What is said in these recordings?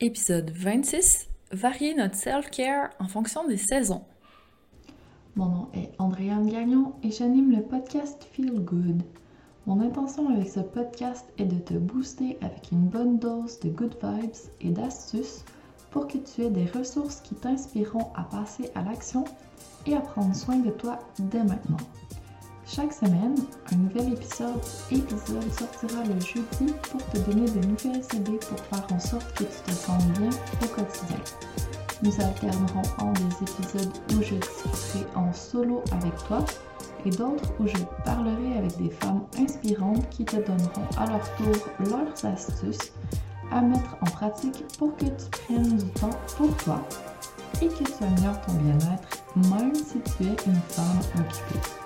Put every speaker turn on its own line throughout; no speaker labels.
Épisode 26 Varier notre self-care en fonction des saisons.
Mon nom est Andréane Gagnon et j'anime le podcast Feel Good. Mon intention avec ce podcast est de te booster avec une bonne dose de good vibes et d'astuces pour que tu aies des ressources qui t'inspireront à passer à l'action et à prendre soin de toi dès maintenant. Chaque semaine, un nouvel épisode, épisode sortira le jeudi pour te donner de nouvelles idées pour faire en sorte que tu te sentes bien au quotidien. Nous alternerons en des épisodes où je discuterai en solo avec toi et d'autres où je parlerai avec des femmes inspirantes qui te donneront à leur tour leurs astuces à mettre en pratique pour que tu prennes du temps pour toi et que tu améliores ton bien-être même si tu es une femme occupée.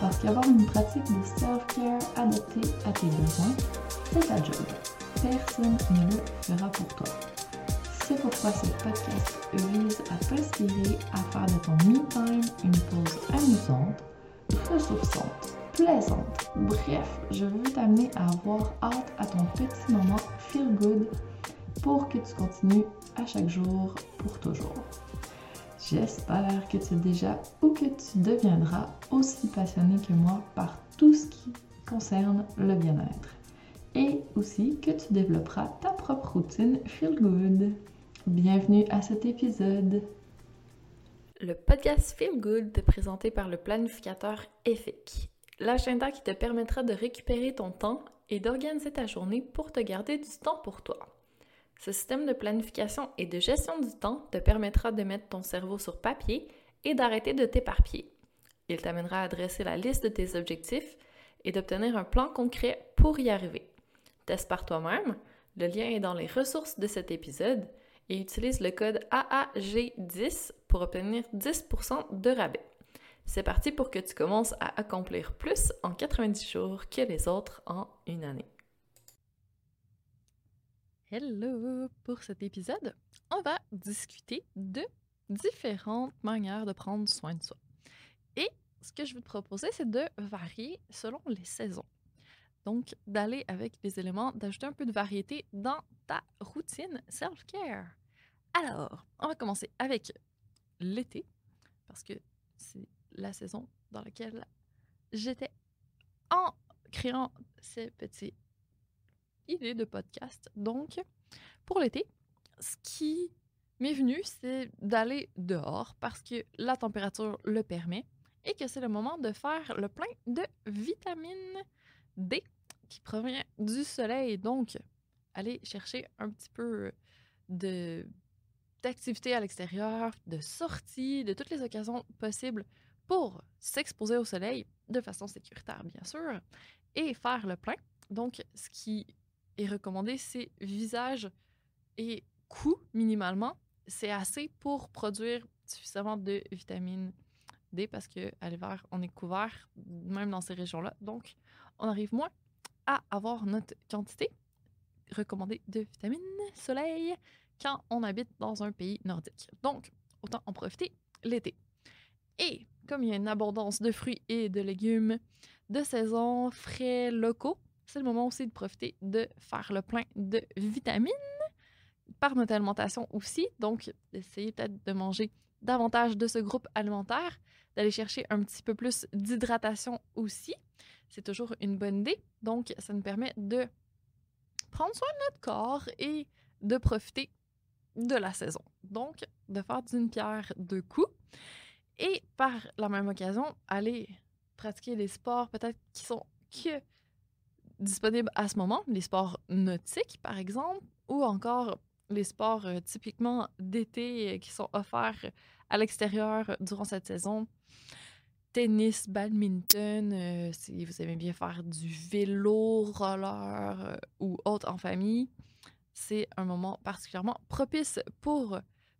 Parce qu'avoir une pratique de self-care adaptée à tes besoins, c'est ta job. Personne ne le fera pour toi. C'est pourquoi ce podcast vise à t'inspirer à faire de ton me-time une pause amusante, ressourçante, plaisante. Bref, je veux t'amener à avoir hâte à ton petit moment feel good pour que tu continues à chaque jour pour toujours. J'espère que tu es déjà ou que tu deviendras aussi passionné que moi par tout ce qui concerne le bien-être. Et aussi que tu développeras ta propre routine Feel Good. Bienvenue à cet épisode.
Le podcast Feel Good présenté par le planificateur EFIC, l'agenda qui te permettra de récupérer ton temps et d'organiser ta journée pour te garder du temps pour toi. Ce système de planification et de gestion du temps te permettra de mettre ton cerveau sur papier et d'arrêter de t'éparpiller. Il t'amènera à dresser la liste de tes objectifs et d'obtenir un plan concret pour y arriver. Teste par toi-même, le lien est dans les ressources de cet épisode et utilise le code AAG10 pour obtenir 10% de rabais. C'est parti pour que tu commences à accomplir plus en 90 jours que les autres en une année. Hello! Pour cet épisode, on va discuter de différentes manières de prendre soin de soi. Et ce que je veux te proposer, c'est de varier selon les saisons. Donc, d'aller avec des éléments, d'ajouter un peu de variété dans ta routine self-care. Alors, on va commencer avec l'été, parce que c'est la saison dans laquelle j'étais en créant ces petits idée de podcast. Donc, pour l'été, ce qui m'est venu, c'est d'aller dehors parce que la température le permet et que c'est le moment de faire le plein de vitamine D qui provient du soleil. Donc, aller chercher un petit peu de d'activité à l'extérieur, de sortie, de toutes les occasions possibles pour s'exposer au soleil de façon sécuritaire, bien sûr, et faire le plein. Donc, ce qui est recommandé, c'est visage et cou minimalement. C'est assez pour produire suffisamment de vitamine D parce qu'à l'hiver, on est couvert, même dans ces régions-là. Donc, on arrive moins à avoir notre quantité recommandée de vitamine soleil quand on habite dans un pays nordique. Donc, autant en profiter l'été. Et comme il y a une abondance de fruits et de légumes de saison, frais, locaux, c'est le moment aussi de profiter de faire le plein de vitamines par notre alimentation aussi. Donc, d'essayer peut-être de manger davantage de ce groupe alimentaire, d'aller chercher un petit peu plus d'hydratation aussi. C'est toujours une bonne idée. Donc, ça nous permet de prendre soin de notre corps et de profiter de la saison. Donc, de faire d'une pierre deux coups. Et par la même occasion, aller pratiquer des sports peut-être qui sont que disponibles à ce moment, les sports nautiques par exemple, ou encore les sports euh, typiquement d'été euh, qui sont offerts à l'extérieur durant cette saison. Tennis, badminton, euh, si vous aimez bien faire du vélo, roller ou autre en famille, c'est un moment particulièrement propice pour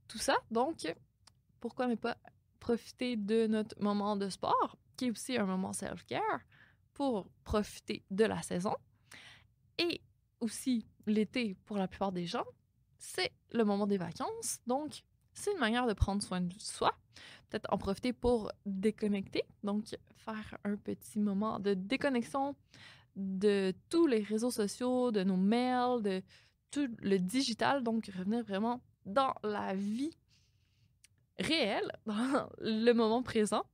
tout ça. Donc, pourquoi ne pas profiter de notre moment de sport, qui est aussi un moment self-care, pour profiter de la saison. Et aussi, l'été, pour la plupart des gens, c'est le moment des vacances. Donc, c'est une manière de prendre soin de soi. Peut-être en profiter pour déconnecter. Donc, faire un petit moment de déconnexion de tous les réseaux sociaux, de nos mails, de tout le digital, donc revenir vraiment dans la vie réelle, dans le moment présent.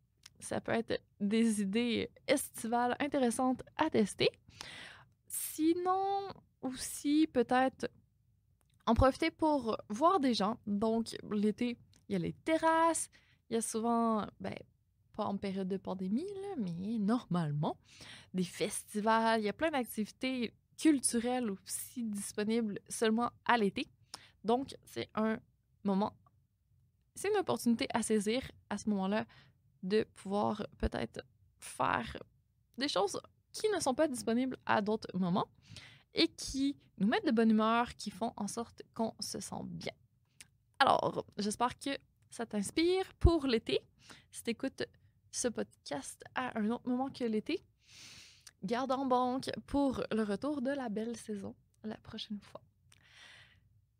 Ça peut être des idées estivales intéressantes à tester. Sinon, aussi, peut-être en profiter pour voir des gens. Donc, l'été, il y a les terrasses, il y a souvent, ben, pas en période de pandémie, là, mais normalement, des festivals, il y a plein d'activités culturelles aussi disponibles seulement à l'été. Donc, c'est un moment, c'est une opportunité à saisir à ce moment-là de pouvoir peut-être faire des choses qui ne sont pas disponibles à d'autres moments et qui nous mettent de bonne humeur, qui font en sorte qu'on se sent bien. Alors, j'espère que ça t'inspire pour l'été. Si tu écoutes ce podcast à un autre moment que l'été, garde en banque pour le retour de la belle saison la prochaine fois.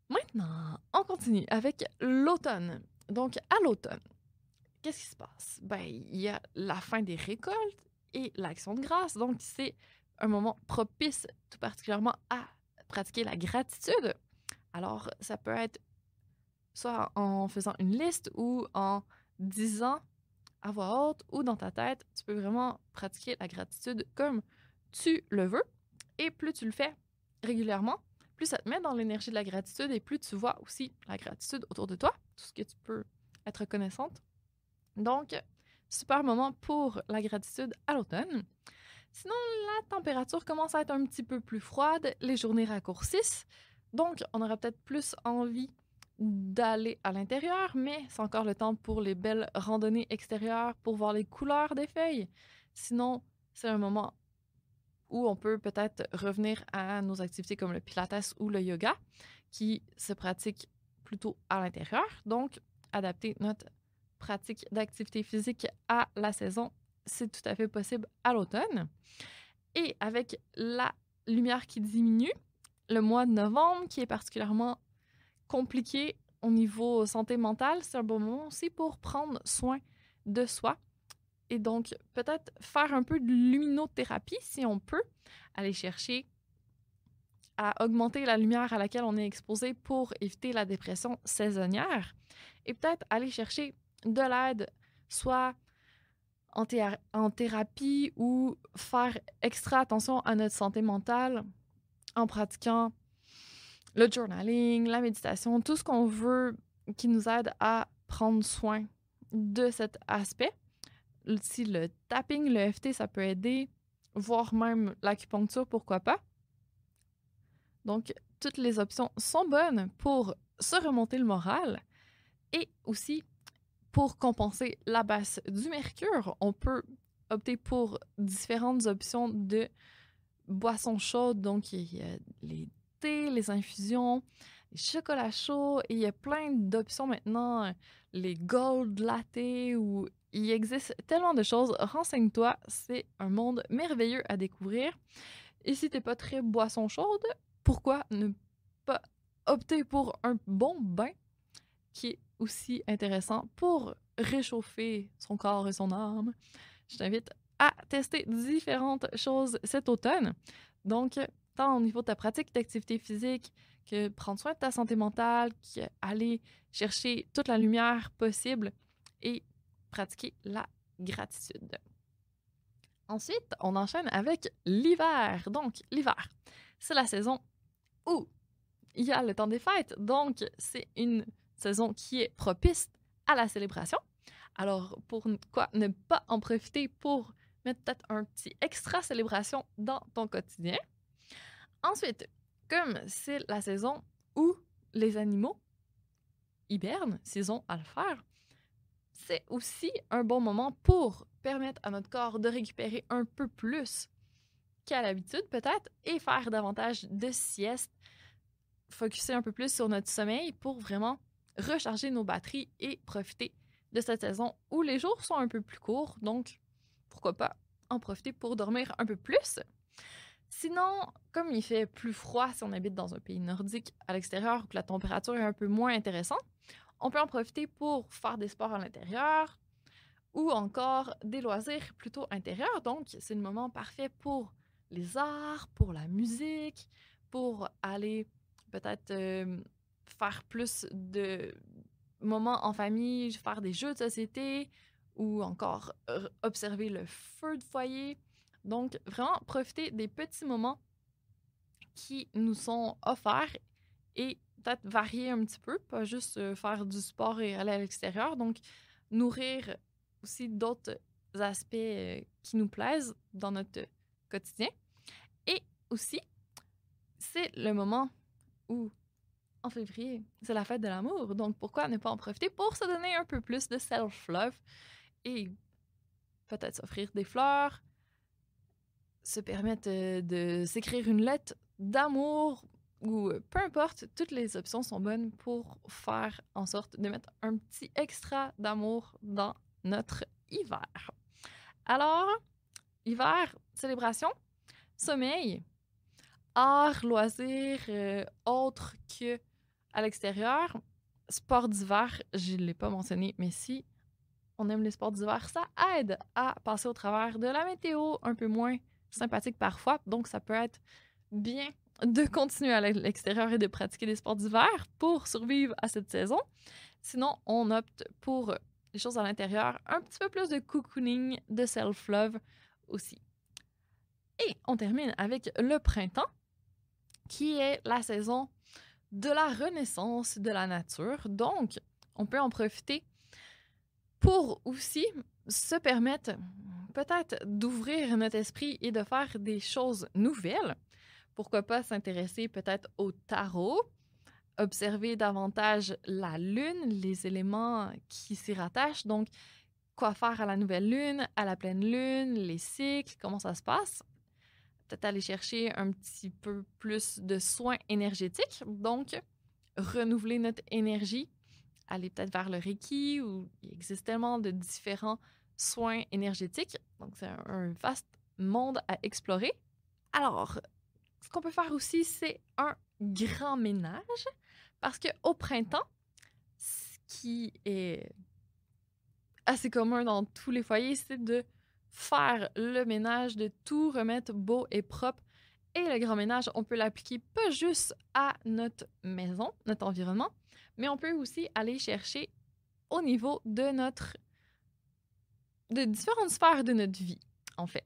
Maintenant, on continue avec l'automne. Donc, à l'automne, qu'est-ce qui se passe? Ben, il y a la fin des récoltes et l'action de grâce. Donc, c'est un moment propice tout particulièrement à pratiquer la gratitude. Alors, ça peut être soit en faisant une liste ou en disant à voix haute ou dans ta tête, tu peux vraiment pratiquer la gratitude comme tu le veux. Et plus tu le fais régulièrement, plus ça te met dans l'énergie de la gratitude et plus tu vois aussi la gratitude autour de toi, tout ce que tu peux être reconnaissante. Donc, super moment pour la gratitude à l'automne. Sinon, la température commence à être un petit peu plus froide, les journées raccourcissent, donc on aura peut-être plus envie d'aller à l'intérieur, mais c'est encore le temps pour les belles randonnées extérieures, pour voir les couleurs des feuilles. Sinon, c'est un moment où on peut peut-être revenir à nos activités comme le pilates ou le yoga, qui se pratiquent plutôt à l'intérieur. Donc, adapter notre pratique d'activité physique à la saison c'est tout à fait possible à l'automne. Et avec la lumière qui diminue, le mois de novembre, qui est particulièrement compliqué au niveau santé mentale, c'est un bon moment aussi pour prendre soin de soi. Et donc, peut-être faire un peu de luminothérapie si on peut, aller chercher à augmenter la lumière à laquelle on est exposé pour éviter la dépression saisonnière. Et peut-être aller chercher de l'aide, soit en, thérapie ou faire extra attention à notre santé mentale en pratiquant le journaling, la méditation, tout ce qu'on veut qui nous aide à prendre soin de cet aspect. Si le tapping, le FT, ça peut aider, voire même l'acupuncture, pourquoi pas. Donc, toutes les options sont bonnes pour se remonter le moral et aussi pour compenser la baisse du mercure, on peut opter pour différentes options de boissons chaudes. Donc, il y a les thés, les infusions, les chocolats chauds, et il y a plein d'options maintenant, les gold latte, ou il existe tellement de choses. Renseigne-toi, c'est un monde merveilleux à découvrir. Et si t'es pas très boisson chaude, pourquoi ne pas opter pour un bon bain qui est aussi intéressant pour réchauffer son corps et son âme. Je t'invite à tester différentes choses cet automne. Donc, tant au niveau de ta pratique d'activité physique que prendre soin de ta santé mentale, aller chercher toute la lumière possible et pratiquer la gratitude. Ensuite, on enchaîne avec l'hiver. Donc, l'hiver, c'est la saison où il y a le temps des fêtes. Donc, c'est une saison qui est propice à la célébration. Alors, pour quoi ne pas en profiter pour mettre peut-être un petit extra célébration dans ton quotidien. Ensuite, comme c'est la saison où les animaux hibernent, s'ils ont à le faire, c'est aussi un bon moment pour permettre à notre corps de récupérer un peu plus qu'à l'habitude peut-être et faire davantage de sieste, focuser un peu plus sur notre sommeil pour vraiment recharger nos batteries et profiter de cette saison où les jours sont un peu plus courts, donc pourquoi pas en profiter pour dormir un peu plus. Sinon, comme il fait plus froid si on habite dans un pays nordique à l'extérieur où la température est un peu moins intéressante, on peut en profiter pour faire des sports à l'intérieur ou encore des loisirs plutôt intérieurs. Donc, c'est le moment parfait pour les arts, pour la musique, pour aller peut-être euh, faire plus de moments en famille, faire des jeux de société ou encore euh, observer le feu de foyer. Donc, vraiment profiter des petits moments qui nous sont offerts et peut-être varier un petit peu, pas juste euh, faire du sport et aller à l'extérieur. Donc, nourrir aussi d'autres aspects euh, qui nous plaisent dans notre quotidien. Et aussi, c'est le moment où, en février, c'est la fête de l'amour. Donc, pourquoi ne pas en profiter pour se donner un peu plus de self-love et peut-être s'offrir des fleurs, se permettre euh, de s'écrire une lettre d'amour ou euh, peu importe, toutes les options sont bonnes pour faire en sorte de mettre un petit extra d'amour dans notre hiver. Alors, hiver, célébration, sommeil, art, loisirs, euh, autres que à l'extérieur, sport d'hiver, je ne l'ai pas mentionné, mais si on aime les sports d'hiver, ça aide à passer au travers de la météo un peu moins sympathique parfois. Donc, ça peut être bien de continuer à l'extérieur et de pratiquer des sports d'hiver pour survivre à cette saison. Sinon, on opte pour les choses à l'intérieur, un petit peu plus de cocooning, de self-love aussi. Et on termine avec le printemps, qui est la saison de la renaissance de la nature. Donc, on peut en profiter pour aussi se permettre peut-être d'ouvrir notre esprit et de faire des choses nouvelles. Pourquoi pas s'intéresser peut-être au tarot, observer davantage la lune, les éléments qui s'y rattachent. Donc, quoi faire à la nouvelle lune, à la pleine lune, les cycles, comment ça se passe? Peut-être aller chercher un petit peu plus de soins énergétiques. Donc, renouveler notre énergie, aller peut-être vers le Reiki où il existe tellement de différents soins énergétiques. Donc, c'est un vaste monde à explorer. Alors, ce qu'on peut faire aussi, c'est un grand ménage. Parce qu'au printemps, ce qui est assez commun dans tous les foyers, c'est de faire le ménage, de tout remettre beau et propre. Et le grand ménage, on peut l'appliquer pas juste à notre maison, notre environnement, mais on peut aussi aller chercher au niveau de notre de différentes sphères de notre vie, en fait.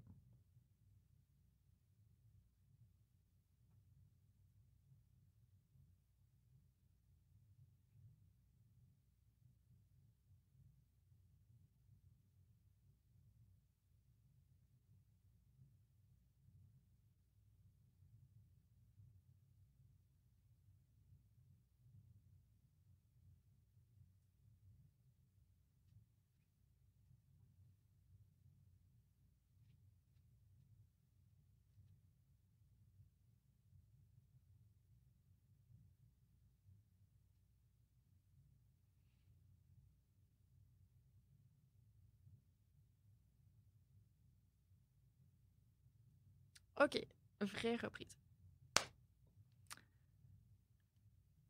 OK, vraie reprise.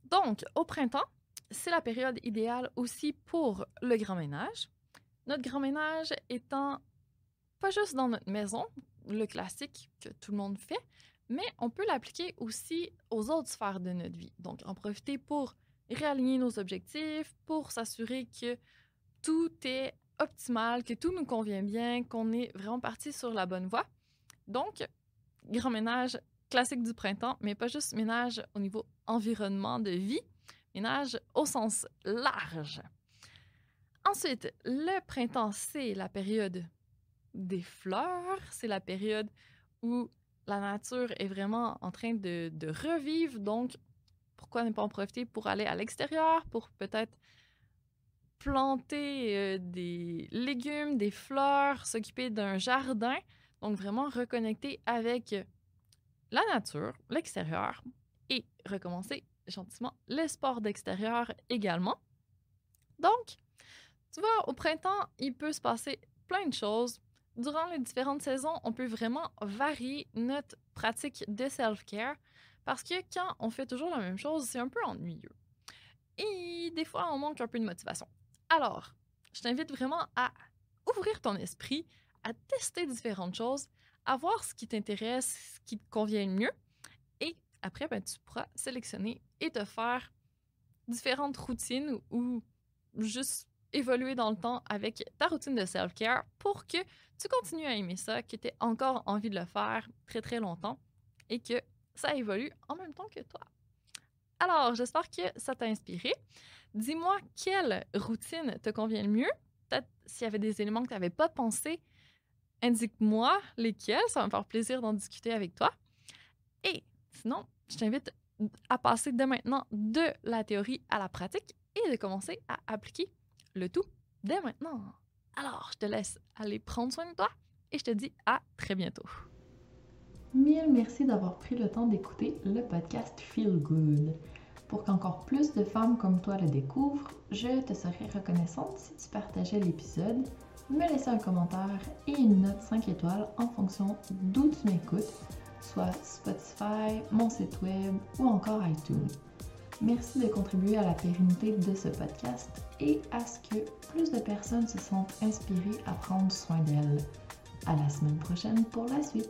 Donc, au printemps, c'est la période idéale aussi pour le grand ménage. Notre grand ménage étant pas juste dans notre maison, le classique que tout le monde fait, mais on peut l'appliquer aussi aux autres sphères de notre vie. Donc, en profiter pour réaligner nos objectifs, pour s'assurer que tout est optimal, que tout nous convient bien, qu'on est vraiment parti sur la bonne voie. Donc, grand ménage classique du printemps, mais pas juste ménage au niveau environnement de vie, ménage au sens large. Ensuite, le printemps, c'est la période des fleurs, c'est la période où la nature est vraiment en train de, revivre. Donc, pourquoi ne pas en profiter pour aller à l'extérieur, pour peut-être planter euh, des légumes, des fleurs, s'occuper d'un jardin? Donc, vraiment reconnecter avec la nature, l'extérieur et recommencer gentiment les sports d'extérieur également. Donc, tu vois, au printemps, il peut se passer plein de choses. Durant les différentes saisons, on peut vraiment varier notre pratique de self-care parce que quand on fait toujours la même chose, c'est un peu ennuyeux. Et des fois, on manque un peu de motivation. Alors, je t'invite vraiment à ouvrir ton esprit à tester différentes choses, à voir ce qui t'intéresse, ce qui te convient le mieux et après, ben, tu pourras sélectionner et te faire différentes routines ou juste évoluer dans le temps avec ta routine de self-care pour que tu continues à aimer ça, que tu aies encore envie de le faire très très longtemps et que ça évolue en même temps que toi. Alors, j'espère que ça t'a inspiré. Dis-moi quelle routine te convient le mieux. Peut-être s'il y avait des éléments que tu n'avais pas pensé, indique-moi lesquels. Ça va me faire plaisir d'en discuter avec toi. Et sinon, je t'invite à passer dès maintenant de la théorie à la pratique et de commencer à appliquer le tout dès maintenant. Alors, je te laisse aller prendre soin de toi et je te dis à très bientôt.
Mille merci d'avoir pris le temps d'écouter le podcast Feel Good. Pour qu'encore plus de femmes comme toi le découvrent, je te serais reconnaissante si tu partageais l'épisode, me laissais un commentaire et une note 5 étoiles en fonction d'où tu m'écoutes, soit Spotify, mon site web ou encore iTunes. Merci de contribuer à la pérennité de ce podcast et à ce que plus de personnes se sentent inspirées à prendre soin d'elles. À la semaine prochaine pour la suite.